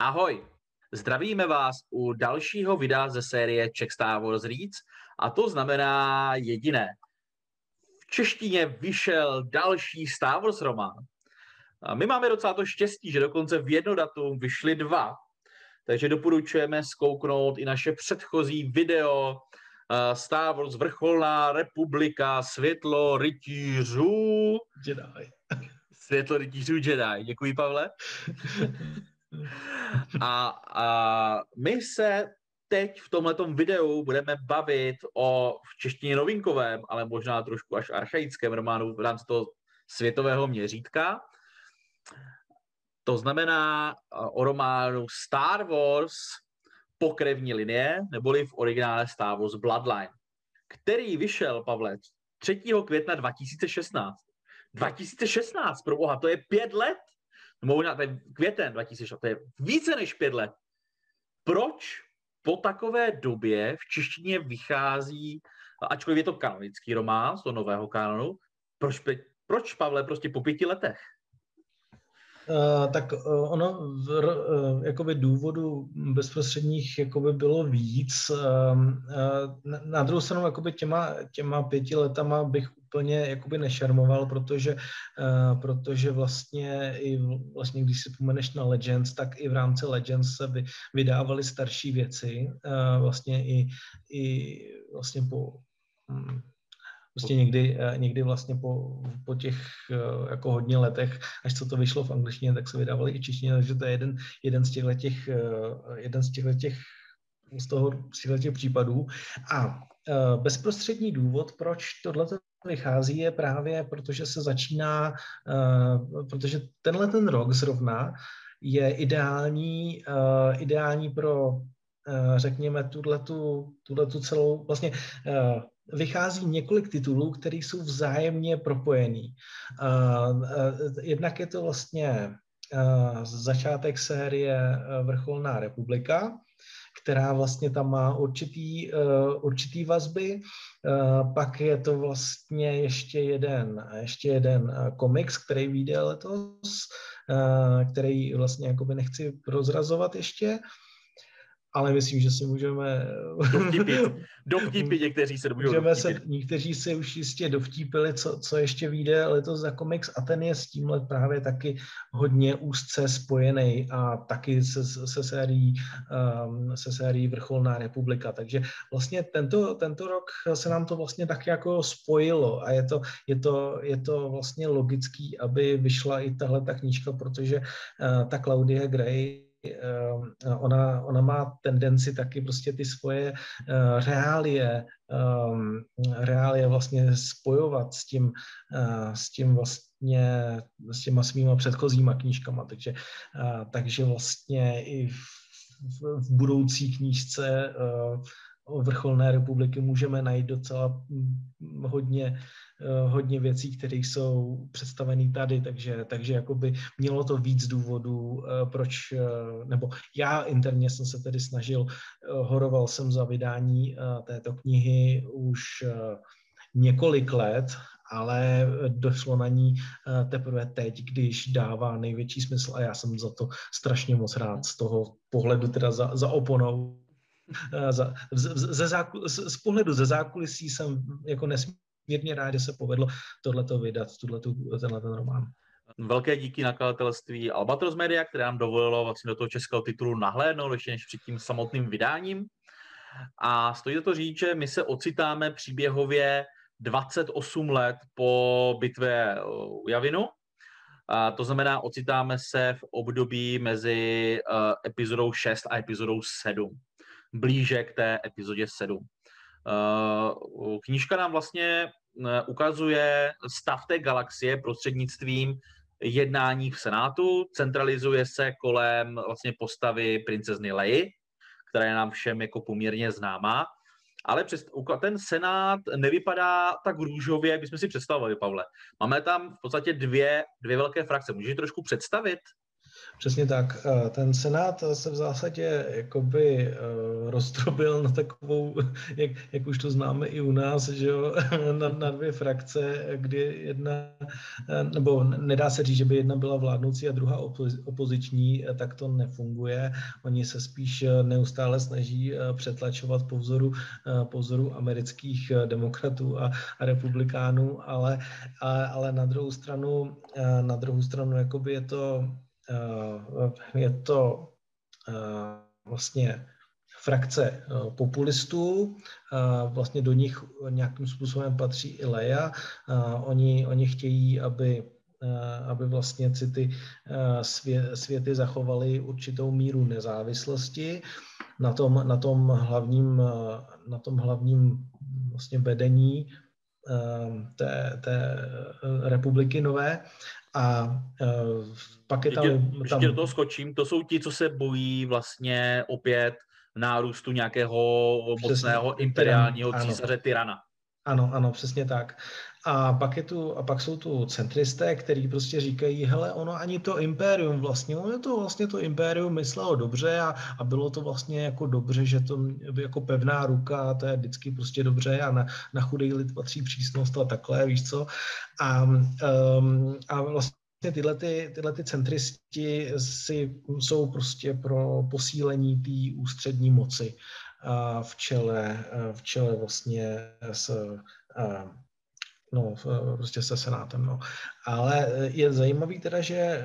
Ahoj! Zdravíme vás u dalšího videa ze série Czech Star Wars Reads a to znamená jediné. V češtině vyšel další Star Wars román. A my máme docela to štěstí, že dokonce v jedno datum vyšly dva, takže doporučujeme zkouknout i naše předchozí video Star Wars Vrcholná republika, Světlo rytířů. Jedi. Světlo rytířů Jedi. Děkuji, Pavle. A, a my se teď v tomhle videu budeme bavit o v češtině novinkovém, ale možná trošku až archaickém románu v rámci toho světového měřítka. To znamená o románu Star Wars pokrevní linie, neboli v originále Star Wars Bloodline, který vyšel, Pavle, 3. května 2016. 2016, pro boha, to je pět let možná to je květen 2006, to je více než pět let. Proč po takové době v češtině vychází, ačkoliv je to kanonický román z toho nového kanonu, proč, proč Pavle, prostě po pěti letech? Uh, tak uh, ono v, uh, jakoby důvodu bezprostředních jakoby bylo víc. Uh, na, druhou stranu jakoby těma, těma pěti letama bych úplně jakoby nešarmoval, protože, protože vlastně i vlastně, když si pomeneš na Legends, tak i v rámci Legends se vy, vydávaly starší věci, vlastně i, i vlastně po um, prostě někdy, někdy vlastně po, po těch jako hodně letech, až co to vyšlo v angličtině, tak se vydávali i češtině, takže to je jeden, jeden z těchto těch, jeden z těchto těch z toho těch případů. A bezprostřední důvod, proč tohle vychází, je právě, protože se začíná, protože tenhle ten rok zrovna je ideální, ideální pro řekněme, tuhletu, tuhletu celou, vlastně vychází několik titulů, které jsou vzájemně propojený. Jednak je to vlastně začátek série Vrcholná republika, která vlastně tam má určitý, určitý vazby. Pak je to vlastně ještě jeden, ještě jeden komiks, který vyjde letos, který vlastně jakoby nechci prozrazovat ještě ale myslím, že si můžeme... Dovtípit. Někteří se můžeme se, Někteří se už jistě dovtípili, co, co ještě vyjde letos za komiks a ten je s tímhle právě taky hodně úzce spojený a taky se, se, sérií, um, se sérií Vrcholná republika. Takže vlastně tento, tento rok se nám to vlastně tak jako spojilo a je to, je to, je to vlastně logický, aby vyšla i tahle ta knížka, protože uh, ta Claudia Gray ona, ona má tendenci taky prostě ty svoje uh, reálie, um, reálie vlastně spojovat s tím, uh, s tím vlastně, s těma svýma předchozíma knížkama, takže, uh, takže vlastně i v, v, budoucí knížce vrcholné republiky můžeme najít docela hm, hodně, eh, hodně věcí, které jsou představené tady, takže, takže jakoby mělo to víc důvodů, eh, proč, eh, nebo já interně jsem se tedy snažil, horoval jsem za vydání této knihy už několik let, ale došlo na ní teprve teď, když dává největší smysl a já jsem za to strašně moc rád z toho pohledu teda za, za oponou. Eh, za, ze zákul, z, z pohledu ze zákulisí jsem jako nesmírně rád, že se povedlo tohleto vydat, tuhletu, tenhle ten román. Velké díky nakladatelství Albatros Media, které nám dovolilo vlastně do toho českého titulu nahlédnout ještě než před tím samotným vydáním. A stojí to říct, že my se ocitáme příběhově 28 let po bitvě u Javinu. A to znamená, ocitáme se v období mezi uh, epizodou 6 a epizodou 7 blíže k té epizodě 7. Eh, knížka nám vlastně eh, ukazuje stav té galaxie prostřednictvím jednání v Senátu, centralizuje se kolem vlastně postavy princezny Leji, která je nám všem jako poměrně známá, ale přes, ten Senát nevypadá tak růžově, jak bychom si představovali, Pavle. Máme tam v podstatě dvě, dvě velké frakce. Můžeš trošku představit? Přesně tak. Ten senát se v zásadě jakoby eh, rozdrobil na takovou, jak, jak už to známe i u nás, že jo, na, na dvě frakce, kdy jedna, eh, nebo nedá se říct, že by jedna byla vládnoucí a druhá opoziční, tak to nefunguje. Oni se spíš neustále snaží přetlačovat po vzoru, po vzoru amerických demokratů a, a republikánů, ale, ale na druhou stranu, na druhou stranu jakoby je to je to eh, vlastně frakce eh, populistů, vlastně do nich nějakým způsobem patří i Leia. Oni, oni chtějí, aby aby vlastně ty světy zachovaly určitou míru nezávislosti. Na tom, na tom hlavním, na tom hlavním vlastně vedení té, té republiky nové a uh, pak je tam... Ještě, tam... ještě do toho skočím, to jsou ti, co se bojí vlastně opět nárůstu nějakého mocného imperiálního císaře Tyrana. Ano, ano, přesně tak. A pak, je tu, a pak jsou tu centristé, kteří prostě říkají, hele, ono ani to impérium vlastně, ono to vlastně to impérium myslelo dobře a, a bylo to vlastně jako dobře, že to jako pevná ruka, to je vždycky prostě dobře a na, na chudý lid patří přísnost a takhle, víš co. A, um, a vlastně tyhle, ty, tyhle ty centristi si, jsou prostě pro posílení té ústřední moci v čele, v čele vlastně s no, prostě se senátem. No. Ale je zajímavý teda, že,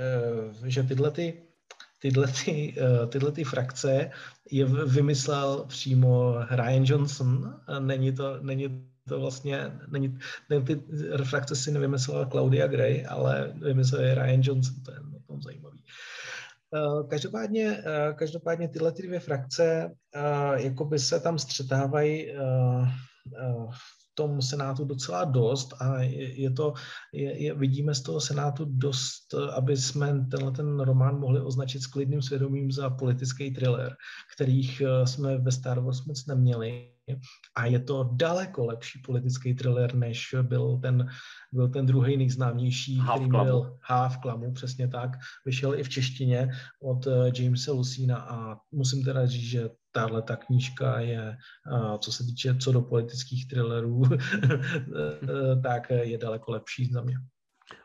že tyhle ty, tyhle, ty, tyhle ty frakce je vymyslel přímo Ryan Johnson. Není to, není to vlastně, není, ne, ty frakce si nevymyslela Claudia Gray, ale vymyslel je Ryan Johnson, to je na tom zajímavý. Každopádně, každopádně tyhle ty dvě frakce jakoby se tam střetávají tom Senátu docela dost a je, je to, je, je, vidíme z toho Senátu dost, aby jsme tenhle ten román mohli označit s klidným svědomím za politický thriller, kterých eh, jsme ve Star Wars moc neměli. A je to daleko lepší politický thriller, než byl ten, byl ten druhý nejznámější, Half který byl Half Klamu, přesně tak. Vyšel i v češtině od eh, Jamesa Lucina a musím teda říct, že tahle ta knížka je, co se týče co do politických thrillerů, tak je daleko lepší za mě.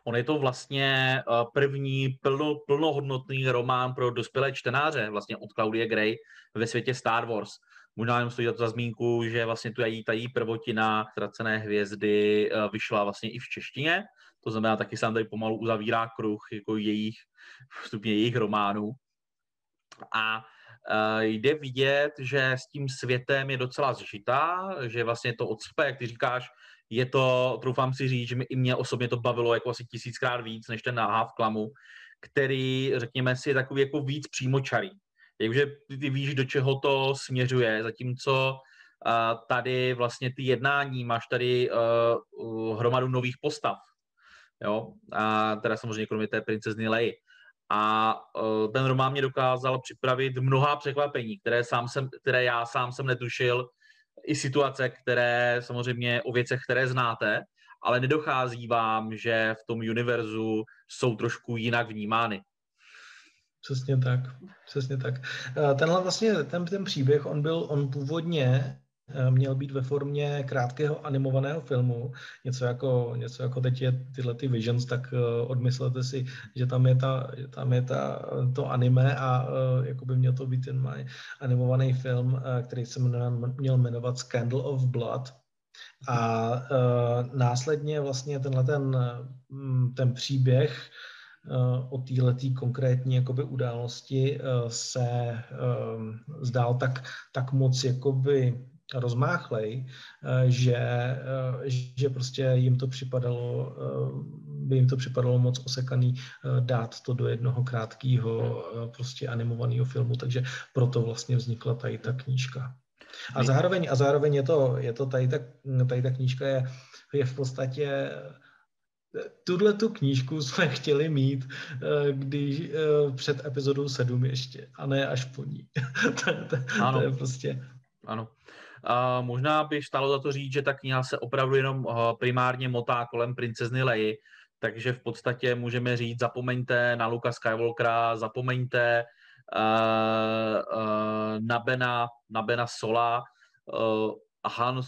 On je to vlastně první plno, plnohodnotný román pro dospělé čtenáře, vlastně od Claudie Gray ve světě Star Wars. Možná jenom stojí za zmínku, že vlastně tu její, ta její prvotina Ztracené hvězdy vyšla vlastně i v češtině, to znamená, taky se tady pomalu uzavírá kruh jako jejich, vstupně jejich románů. A Eh, jde vidět, že s tím světem je docela zžitá, že vlastně to odspe, jak ty říkáš, je to, troufám si říct, že mi, i mě osobně to bavilo jako asi tisíckrát víc, než ten náhá v klamu, který, řekněme si, je takový jako víc přímočarý. Takže ty víš, do čeho to směřuje, zatímco uh, tady vlastně ty jednání, máš tady uh, hromadu nových postav, jo, a teda samozřejmě kromě té princezny Leji. A uh, ten román mě dokázal připravit mnoha překvapení, které, sám jsem, které já sám jsem netušil, i situace, které samozřejmě o věcech, které znáte, ale nedochází vám, že v tom univerzu jsou trošku jinak vnímány. Přesně tak, přesně tak. Tenhle vlastně, ten, ten příběh, on byl, on původně měl být ve formě krátkého animovaného filmu, něco jako, něco jako teď je tyhle ty Visions, tak eh, odmyslete si, že tam je, ta, tam je ta, to anime a eh, jako by měl to být ten animovaný film, který se měl jmenovat Scandal of Blood, a následně vlastně tenhle ten, mm, ten příběh o této konkrétní jakoby události se zdál tak, tak moc jakoby rozmáchlej, eh, že, eh, že prostě jim to připadalo, eh, by jim to připadalo moc osekaný dát to do jednoho krátkého prostě animovaného filmu, takže proto vlastně vznikla tady ta knížka. A zároveň, a zároveň je to, je to tady, ta, tady ta knížka je, je v podstatě Tuhle tu knížku jsme chtěli mít když, před epizodou 7 ještě, a ne až po ní. to, to, to je prostě... Ano. A možná by stálo za to říct, že ta kniha se opravdu jenom eh, primárně motá kolem princezny Leji, takže v podstatě můžeme říct, zapomeňte na Luka Skywalkera, zapomeňte uh, uh, na, Bena, na Bena Sola uh, a Han,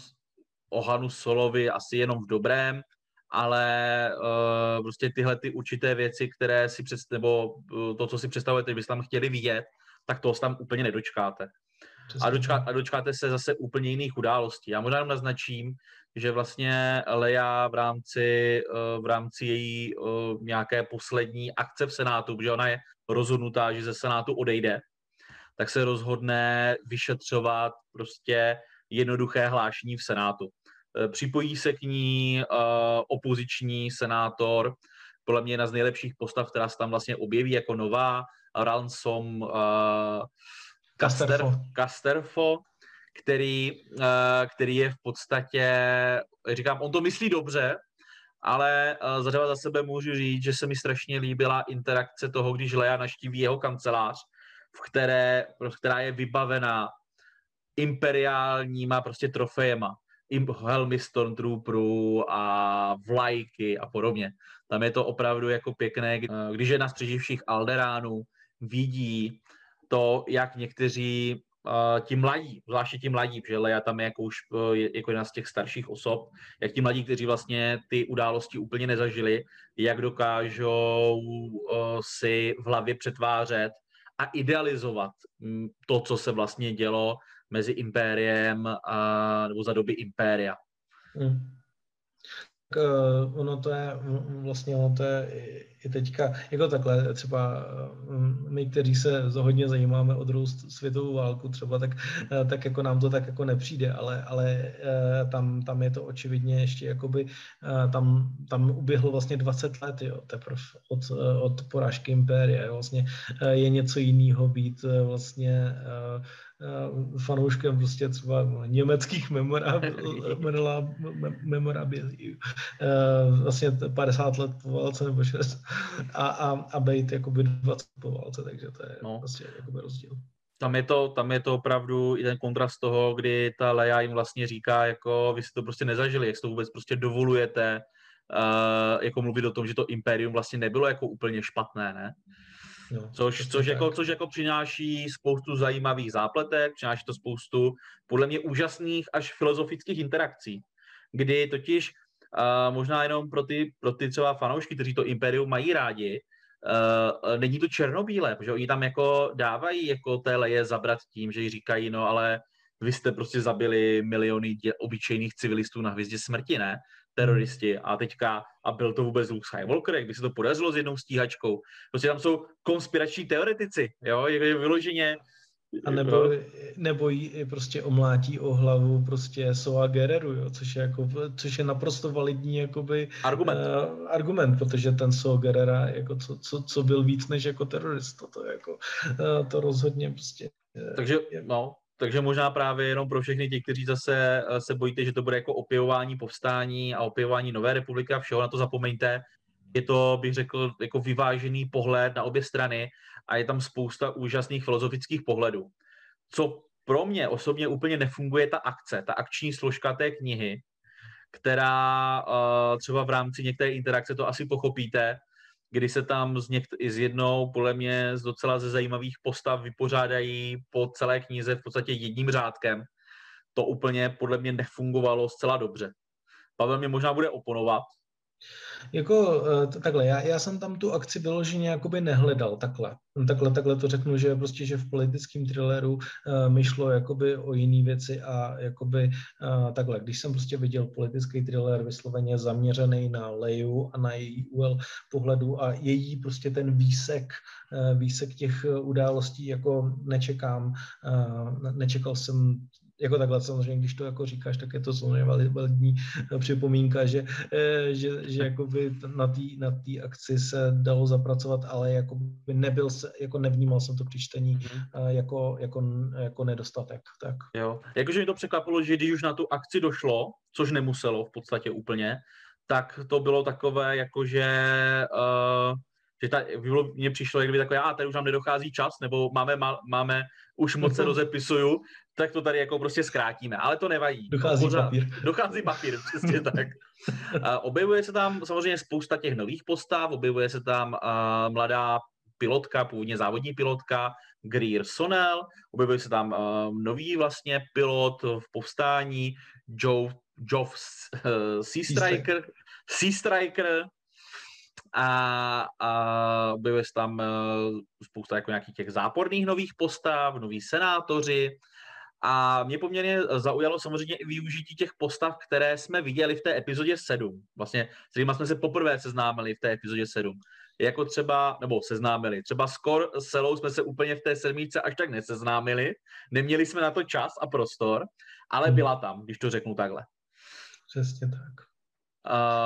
o Hanu Solovi asi jenom v dobrém, ale uh, prostě tyhle ty určité věci, které si před, nebo to, co si představujete, byste tam chtěli vidět, tak toho tam úplně nedočkáte. A, dočká, a dočkáte se zase úplně jiných událostí. Já možná jenom naznačím, že vlastně Leia v rámci, uh, v rámci její uh, nějaké poslední akce v Senátu, protože ona je rozhodnutá, že ze Senátu odejde, tak se rozhodne vyšetřovat prostě jednoduché hlášení v Senátu. Eh, připojí se k ní opoziční senátor, podle mě jedna z nejlepších postav, která se tam vlastně objeví jako nová, Ransom Casterfo. Casterfo, který, uh, který je v podstatě, říkám, on to myslí dobře, ale uh, za za sebe můžu říct, že se mi strašně líbila interakce toho, když Lea naštíví jeho kancelář, v které, která je vybavená imperiálníma prostě trofejema helmy Stormtrooperů a vlajky a podobně. Tam je to opravdu jako pěkné, když je na přeživších Alderánů, vidí to, jak někteří uh, ti mladí, zvláště ti mladí, protože Leia tam je jako už uh, jako jedna z těch starších osob, jak ti mladí, kteří vlastně ty události úplně nezažili, jak dokážou uh, si v hlavě přetvářet a idealizovat um, to, co se vlastně dělo mezi impériem a, nebo za doby impéria. Hmm. Tak, uh, ono to je vlastně ono to je i teďka, jako takhle, třeba mm, my, kteří se hodně zajímáme o druhou světovou válku, třeba tak, eh, tak jako nám to tak jako nepřijde, ale, ale eh, tam, tam je to očividně ještě jakoby, tam, tam uběhlo vlastně 20 let, jo, teprve od, od porážky impéria, vlastně je něco jiného být vlastně Eh, fanouškem prostě třeba německých memorabilií, eh, vlastně 50 let po válce nebo 6 a, a, a být jakoby 20 po válce, takže to je no. prostě jakoby rozdíl. Tam je, to, tam je to opravdu i ten kontrast toho, kdy ta Leia jim vlastně říká, jako vy si to prostě nezažili, jak si to vůbec prostě dovolujete, uh, jako mluvit o tom, že to impérium vlastně nebylo jako úplně špatné, ne? Jo, což, což, jako, což jako přináší spoustu zajímavých zápletek, přináší to spoustu podle mě úžasných až filozofických interakcí, kdy totiž uh, možná jenom pro ty, pro ty třeba fanoušky, kteří to Imperium mají rádi, uh, není to černobílé, protože oni tam jako dávají jako té leje zabrat tím, že jí říkají, no ale vy jste prostě zabili miliony dě, obyčejných civilistů na hvězdě smrti, ne? teroristi a teďka, a byl to vůbec Luke Skywalker, jak by se to podařilo s jednou stíhačkou. Prostě tam jsou konspirační teoretici, jo, je vyloženě a nebo, nebo jí prostě omlátí o hlavu prostě Soa Gereru, jo, což je, jako, což je naprosto validní jakoby, argument. Uh, argument, protože ten Soa Gerera, jako co, co, co, byl víc než jako terorista, to, jako, uh, to rozhodně prostě. Uh, Takže, je, no, takže možná právě jenom pro všechny ti, kteří zase eh, se bojíte, že to bude jako opěvování povstání a opěvování Nové republiky a všeho, na to zapomeňte. Je to, bych řekl, jako vyvážený pohled na obě strany a je tam spousta úžasných filozofických pohledů. Co pro mě osobně úplně nefunguje ta akce, ta akční složka té knihy, která uh, třeba v rámci některé interakce to asi pochopíte, kdy se tam s, někt- i s jednou, podle mě, z docela ze zajímavých postav vypořádají po celé knize v podstatě jedním řádkem. To úplně podle mě nefungovalo zcela dobře. Pavel mě možná bude oponovat, jako eh, takhle, já, já jsem tam tu akci vyloženě jakoby nehledal takhle. Takhle, takhle to řeknu, že prostě, že v politickém thrilleru uh, mi šlo jakoby o jiné věci a jakoby uh, takhle, když jsem prostě viděl politický thriller vysloveně zaměřený na Leju a na její úhel pohledu a její prostě ten výsek, uh, výsek těch událostí jako nečekám, uh, nečekal jsem jako takhle samozřejmě, když to jako říkáš, tak je to samozřejmě validní eh, připomínka, že, eh, že, že jakoby na té na tý akci se dalo zapracovat, ale jako by nebyl se, jako nevnímal jsem to při čtení mm-hmm. jako, jako, jako nedostatek. Tak. Jo, jakože mi to překvapilo, že když už na tu akci došlo, což nemuselo v podstatě úplně, tak to bylo takové, jakože uh, že ta, mně přišlo, jak kdyby takové, a tady už nám nedochází čas, nebo máme, máme už moc se rozepisuju, tak to tady jako prostě zkrátíme, ale to nevadí. Dochází Pořád, papír. Dochází papír, přesně tak. A objevuje se tam samozřejmě spousta těch nových postav, objevuje se tam uh, mladá pilotka, původně závodní pilotka, Greer Sonel, objevuje se tam uh, nový vlastně pilot v povstání, Joe, Joe uh, Sea Striker, Sea Striker, a, a objevuje se tam uh, spousta jako nějakých těch záporných nových postav, noví senátoři, a mě poměrně zaujalo samozřejmě i využití těch postav, které jsme viděli v té epizodě 7. Vlastně s kterými jsme se poprvé seznámili v té epizodě 7. Jako třeba, nebo seznámili, třeba s Kor Selou jsme se úplně v té sedmíce až tak neseznámili, neměli jsme na to čas a prostor, ale hmm. byla tam, když to řeknu takhle. Přesně tak.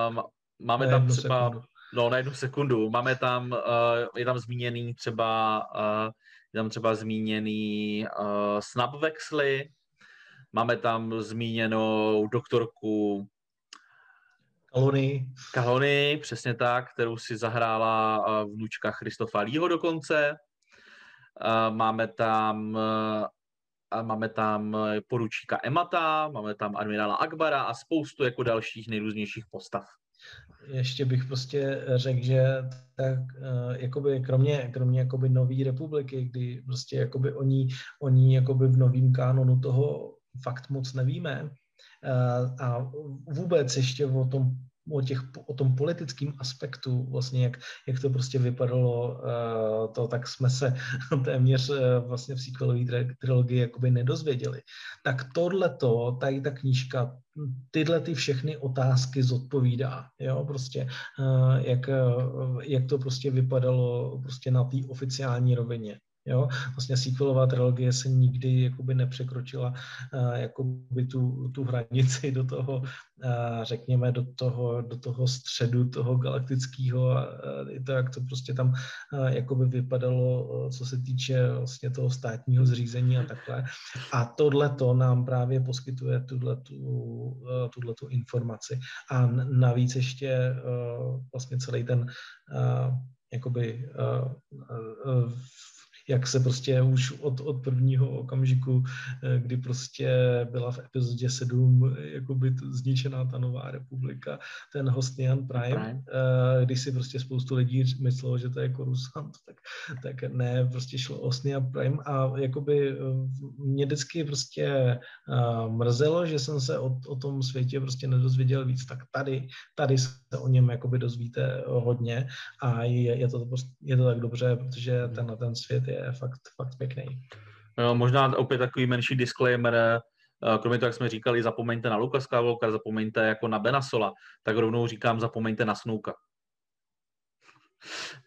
Um, máme tam třeba, sekundu. No na jednu sekundu, máme tam, uh, je tam zmíněný třeba uh, je tam třeba zmíněný uh, Snapvexly, máme tam zmíněnou doktorku Kalony. Kalony, přesně tak, kterou si zahrála uh, vnučka Christofa Lího dokonce. Uh, máme tam uh, máme tam poručíka Emata, máme tam admirála Akbara a spoustu jako dalších nejrůznějších postav ještě bych prostě řekl, že tak uh, jakoby kromě, kromě jakoby nový republiky, kdy prostě jakoby oni, oni jakoby v novém kánonu toho fakt moc nevíme, uh, a vůbec ještě o tom o, těch, o tom politickém aspektu, vlastně jak, jak to prostě vypadalo, uh, to tak jsme se téměř uh, vlastně v sequelové trilogii jakoby nedozvěděli. Tak tohleto, tady ta knížka, tyhle ty všechny otázky zodpovídá, jo, prostě uh, jak, jak to prostě vypadalo prostě na té oficiální rovině. Jo? Vlastně sequelová trilogie se nikdy jakoby nepřekročila uh, jakoby tu, tu hranici do toho, uh, řekněme, do toho, do toho středu toho galaktického, uh, to, jak to prostě tam jakoby vypadalo, co se týče vlastně toho státního zřízení a takhle. A tohle to nám právě poskytuje uh, tuhletu informaci. A navíc ještě vlastně celý ten jakoby jak se prostě už od, od prvního okamžiku, eh, kdy prostě byla v epizodě 7 jakoby zničená ta nová republika, ten Hostnian Prime, Prime. Eh, když si prostě spoustu lidí myslelo, že to je Coruscant, tak, tak ne, prostě šlo o Hostnian Prime a jakoby eh, mě vždycky prostě mrzelo, že jsem se o, o tom světě prostě nedozvěděl víc, tak tady, tady se o něm jakoby dozvíte hodně a je, je, to, je to tak dobře, protože ten, ten svět je je fakt, fakt pěkný. No, možná opět takový menší disclaimer, eh, kromě toho, jak jsme říkali, zapomeňte na Lukas Skywalker, zapomeňte jako na Benasola, tak rovnou říkám, zapomeňte na Snouka.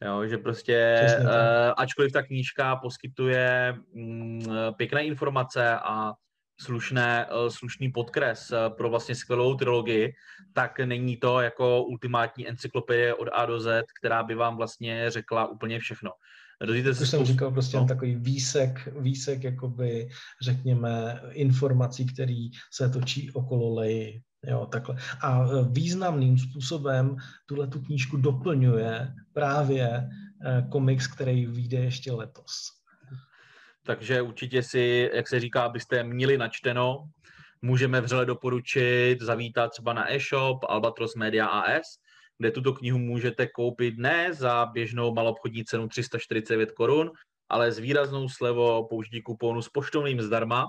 Jo, že prostě, uh, ačkoliv ta knížka poskytuje um, pěkné informace a slušné, slušný podkres pro vlastně skvělou trilogii, tak není to jako ultimátní encyklopedie od A do Z, která by vám vlastně řekla úplně všechno. Dozvíte se jsem říkal, prostě no. takový výsek, výsek, jakoby, řekněme, informací, který se točí okolo leji. Jo, takhle. A e, významným způsobem tuhle tu knížku doplňuje právě e, komiks, který vyjde ještě letos. Takže určitě si, jak se říká, abyste měli načteno, můžeme vřele doporučit zavítat třeba na e-shop Albatros Media AS, kde tuto knihu můžete koupit ne za běžnou malobchodní cenu 349 korun, ale s výraznou slevou použití kuponu s poštovným zdarma.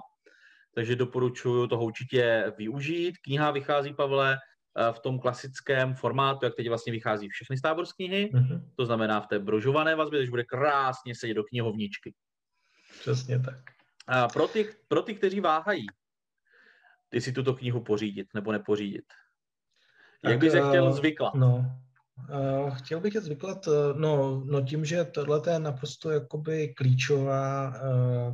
Takže doporučuji toho určitě využít. Kniha vychází, Pavle, eh, v tom klasickém formátu, jak teď vlastně vychází všechny Star Wars knihy, mm-hmm. to znamená v té brožované vazbě, takže bude krásně sedět do knihovničky. Přesně tak. A pro ty, pro ty, kteří váhají, ty si tuto knihu pořídit nebo nepořídit, jak bys se chtěl eh, zvyklat? No, Uh, chtěl bych je zvyklat, uh, no, no tím, že tohle je naprosto jakoby klíčová,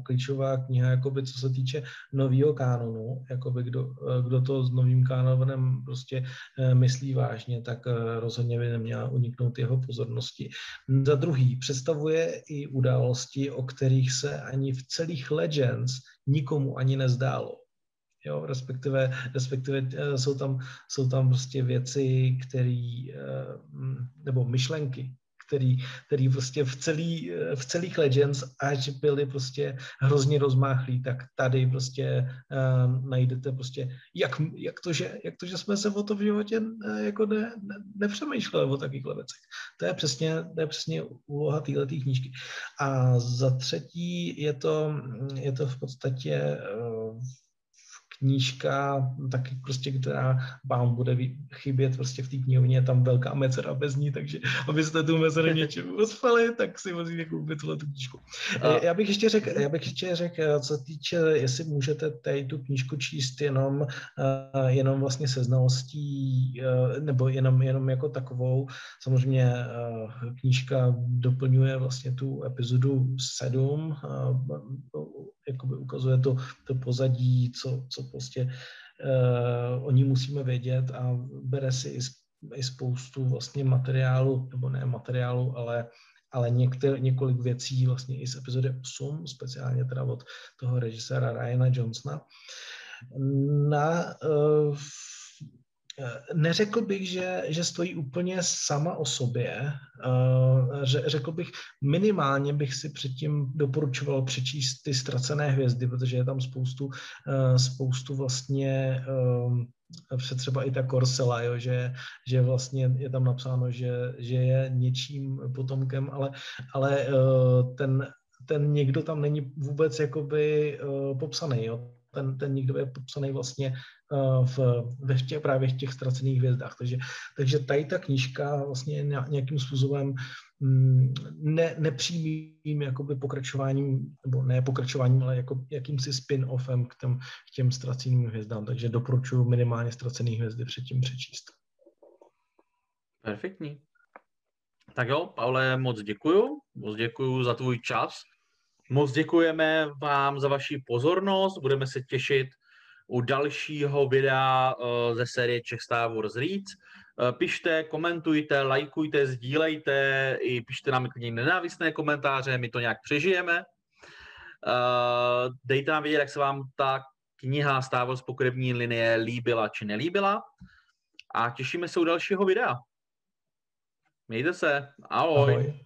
klíčová kniha, jakoby co se týče nového kánonu, jakoby kdo, kdo to s novým kánonem prostě myslí vážně, tak rozhodně by neměla uniknout jeho pozornosti. Za druhý, představuje i události, o kterých se ani v celých Legends nikomu ani nezdálo jo, respektive, respektive eh, jsou tam, jsou tam prostě věci, které, eh, nebo myšlenky, který, který prostě v, celý, v celých Legends, až byly prostě hrozně rozmáchlí, tak tady prostě uh, najdete prostě, jak, jak, to, že, jak to, že jsme se o to v životě jako ne, ne, nepřemýšleli o takovýchhle věcech. To je přesně, to je přesně úloha této knížky. A za třetí je to, je to v podstatě uh, knížka, taky prostě, která vám bude chybět prostě v té knihovně, je tam velká mezera bez ní, takže abyste tu mezeru něčemu uspali, tak si musíte koupit tuhle tu knížku. A... Já bych ještě řekl, já bych ještě řekl, co týče, jestli můžete tady tu knížku číst jenom, uh, jenom vlastně se znalostí, uh, nebo jenom, jenom jako takovou. Samozřejmě uh, knížka doplňuje vlastně tu epizodu 7, jakoby ukazuje to, to pozadí, co, co prostě uh, o ní musíme vědět a bere si i, i spoustu vlastně materiálu, nebo ne materiálu, ale ale některé, několik věcí vlastně i z epizody 8, speciálně teda od toho režiséra Ryana Johnsona. Na, uh, Neřekl bych, že, že stojí úplně sama o sobě. Řekl bych, minimálně bych si předtím doporučoval přečíst ty ztracené hvězdy, protože je tam spoustu, spoustu vlastně třeba i ta Korsela, jo, že, že vlastně je tam napsáno, že, že je něčím potomkem, ale, ale ten, ten někdo tam není vůbec jakoby popsaný. Jo ten, ten někdo je popsaný vlastně uh, v, ve těch, právě v těch ztracených hvězdách. Takže, takže tady ta knížka vlastně nějakým způsobem mm, ne, nepřímým jakoby pokračováním, nebo ne pokračováním, ale jako jakýmsi spin-offem k, těm, k těm ztraceným hvězdám. Takže doporučuji minimálně ztracený hvězdy předtím přečíst. Perfektní. Tak jo, Pavle, moc děkuju. Moc děkuju za tvůj čas. Moc děkujeme vám za vaši pozornost, budeme se těšit u dalšího videa eh, ze série Czech Star Wars Reads. Eh, pište, komentujte, lajkujte, sdílejte i pište nám klidně nenávistné komentáře, my to nějak přežijeme. Eh, dejte nám vědět, jak se vám ta kniha Star Wars pokrevní linie líbila či nelíbila. A těšíme se u dalšího videa. Mějte se. Ahoj. Ahoj.